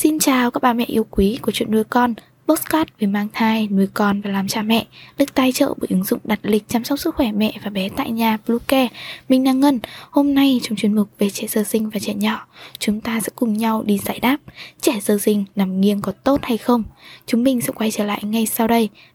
Xin chào các bà mẹ yêu quý của chuyện nuôi con Postcard về mang thai, nuôi con và làm cha mẹ được tài trợ bởi ứng dụng đặt lịch chăm sóc sức khỏe mẹ và bé tại nhà Bluecare. Mình là Ngân. Hôm nay trong chuyên mục về trẻ sơ sinh và trẻ nhỏ, chúng ta sẽ cùng nhau đi giải đáp trẻ sơ sinh nằm nghiêng có tốt hay không. Chúng mình sẽ quay trở lại ngay sau đây.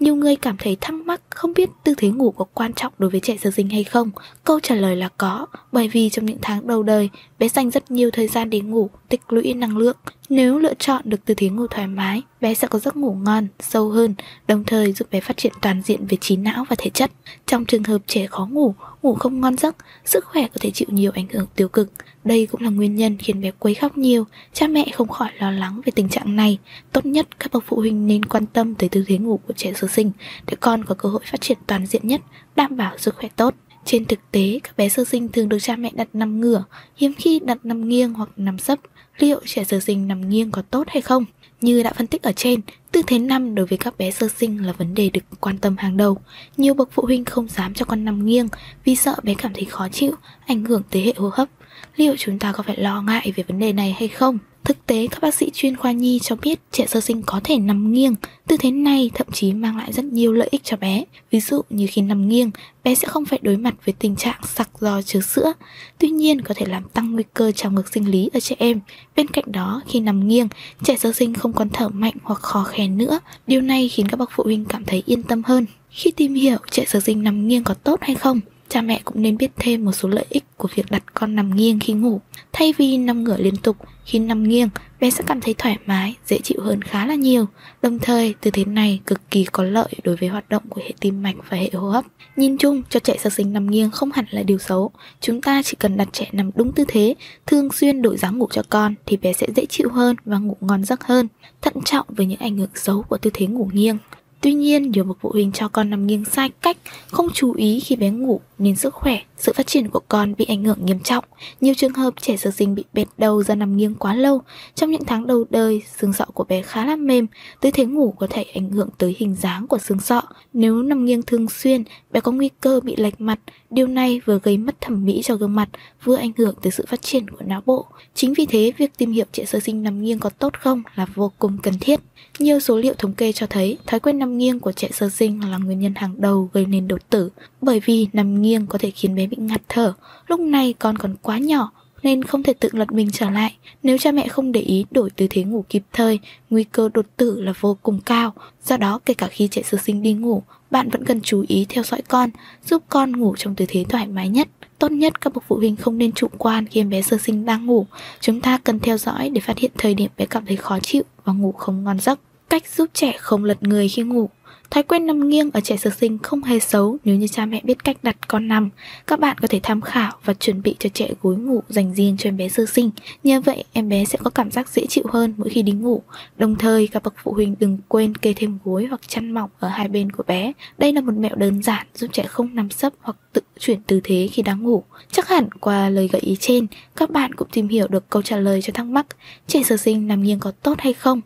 Nhiều người cảm thấy thắc mắc không biết tư thế ngủ có quan trọng đối với trẻ sơ sinh hay không. Câu trả lời là có, bởi vì trong những tháng đầu đời, bé dành rất nhiều thời gian để ngủ, tích lũy năng lượng. Nếu lựa chọn được tư thế ngủ thoải mái, bé sẽ có giấc ngủ ngon, sâu hơn, đồng thời giúp bé phát triển toàn diện về trí não và thể chất. Trong trường hợp trẻ khó ngủ, ngủ không ngon giấc, sức khỏe có thể chịu nhiều ảnh hưởng tiêu cực. Đây cũng là nguyên nhân khiến bé quấy khóc nhiều, cha mẹ không khỏi lo lắng về tình trạng này. Tốt nhất các bậc phụ huynh nên quan tâm tới tư thế ngủ của trẻ sơ sinh để con có cơ hội phát triển toàn diện nhất, đảm bảo sức khỏe tốt. Trên thực tế, các bé sơ sinh thường được cha mẹ đặt nằm ngửa, hiếm khi đặt nằm nghiêng hoặc nằm sấp. Liệu trẻ sơ sinh nằm nghiêng có tốt hay không? Như đã phân tích ở trên, tư thế nằm đối với các bé sơ sinh là vấn đề được quan tâm hàng đầu. Nhiều bậc phụ huynh không dám cho con nằm nghiêng vì sợ bé cảm thấy khó chịu, ảnh hưởng tới hệ hô hấp. Liệu chúng ta có phải lo ngại về vấn đề này hay không? Thực tế, các bác sĩ chuyên khoa nhi cho biết trẻ sơ sinh có thể nằm nghiêng. Tư thế này thậm chí mang lại rất nhiều lợi ích cho bé. Ví dụ như khi nằm nghiêng, bé sẽ không phải đối mặt với tình trạng sặc do chứa sữa. Tuy nhiên, có thể làm tăng nguy cơ trào ngược sinh lý ở trẻ em. Bên cạnh đó, khi nằm nghiêng, trẻ sơ sinh không còn thở mạnh hoặc khó khè nữa. Điều này khiến các bậc phụ huynh cảm thấy yên tâm hơn. Khi tìm hiểu trẻ sơ sinh nằm nghiêng có tốt hay không, cha mẹ cũng nên biết thêm một số lợi ích của việc đặt con nằm nghiêng khi ngủ. Thay vì nằm ngửa liên tục, khi nằm nghiêng, bé sẽ cảm thấy thoải mái, dễ chịu hơn khá là nhiều. Đồng thời, tư thế này cực kỳ có lợi đối với hoạt động của hệ tim mạch và hệ hô hấp. Nhìn chung, cho trẻ sơ sinh nằm nghiêng không hẳn là điều xấu. Chúng ta chỉ cần đặt trẻ nằm đúng tư thế, thường xuyên đổi dáng ngủ cho con thì bé sẽ dễ chịu hơn và ngủ ngon giấc hơn. Thận trọng với những ảnh hưởng xấu của tư thế ngủ nghiêng. Tuy nhiên, nhiều bậc phụ huynh cho con nằm nghiêng sai cách, không chú ý khi bé ngủ nên sức khỏe, sự phát triển của con bị ảnh hưởng nghiêm trọng. Nhiều trường hợp trẻ sơ sinh bị bệt đầu do nằm nghiêng quá lâu. Trong những tháng đầu đời, xương sọ của bé khá là mềm, tư thế ngủ có thể ảnh hưởng tới hình dáng của xương sọ. Nếu nằm nghiêng thường xuyên, bé có nguy cơ bị lệch mặt. Điều này vừa gây mất thẩm mỹ cho gương mặt, vừa ảnh hưởng tới sự phát triển của não bộ. Chính vì thế, việc tìm hiểu trẻ sơ sinh nằm nghiêng có tốt không là vô cùng cần thiết. Nhiều số liệu thống kê cho thấy thói quen nằm nghiêng của trẻ sơ sinh là nguyên nhân hàng đầu gây nên đột tử, bởi vì nằm nghiêng có thể khiến bé bị ngạt thở. Lúc này con còn quá nhỏ nên không thể tự lật mình trở lại. Nếu cha mẹ không để ý đổi tư thế ngủ kịp thời, nguy cơ đột tử là vô cùng cao. Do đó, kể cả khi trẻ sơ sinh đi ngủ, bạn vẫn cần chú ý theo dõi con, giúp con ngủ trong tư thế thoải mái nhất. Tốt nhất các bậc phụ huynh không nên chủ quan khi em bé sơ sinh đang ngủ. Chúng ta cần theo dõi để phát hiện thời điểm bé cảm thấy khó chịu và ngủ không ngon giấc. Cách giúp trẻ không lật người khi ngủ Thói quen nằm nghiêng ở trẻ sơ sinh không hề xấu nếu như cha mẹ biết cách đặt con nằm. Các bạn có thể tham khảo và chuẩn bị cho trẻ gối ngủ dành riêng cho em bé sơ sinh. Như vậy, em bé sẽ có cảm giác dễ chịu hơn mỗi khi đi ngủ. Đồng thời, các bậc phụ huynh đừng quên kê thêm gối hoặc chăn mỏng ở hai bên của bé. Đây là một mẹo đơn giản giúp trẻ không nằm sấp hoặc tự chuyển tư thế khi đang ngủ. Chắc hẳn qua lời gợi ý trên, các bạn cũng tìm hiểu được câu trả lời cho thắc mắc trẻ sơ sinh nằm nghiêng có tốt hay không.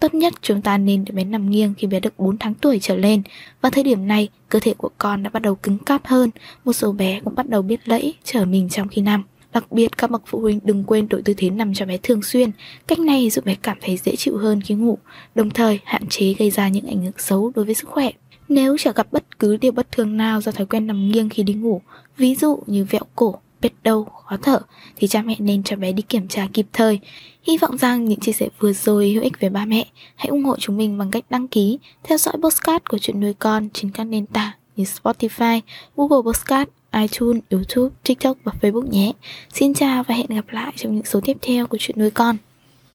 Tốt nhất chúng ta nên để bé nằm nghiêng khi bé được 4 tháng tuổi trở lên. Và thời điểm này, cơ thể của con đã bắt đầu cứng cáp hơn Một số bé cũng bắt đầu biết lẫy, trở mình trong khi nằm. Đặc biệt các bậc phụ huynh đừng quên đổi tư thế nằm cho bé thường xuyên. Cách này giúp bé cảm thấy dễ chịu hơn khi ngủ Đồng thời hạn chế gây ra những ảnh hưởng xấu đối với sức khỏe. Nếu chẳng gặp bất cứ điều bất thường nào do thói quen nằm nghiêng khi đi ngủ Ví dụ như vẹo cổ, biết đâu khó thở thì cha mẹ nên cho bé đi kiểm tra kịp thời. Hy vọng rằng những chia sẻ vừa rồi hữu ích với ba mẹ. Hãy ủng hộ chúng mình bằng cách đăng ký, theo dõi postcard của chuyện nuôi con trên các nền tảng như Spotify, Google Postcard, iTunes, YouTube, TikTok và Facebook nhé. Xin chào và hẹn gặp lại trong những số tiếp theo của chuyện nuôi con.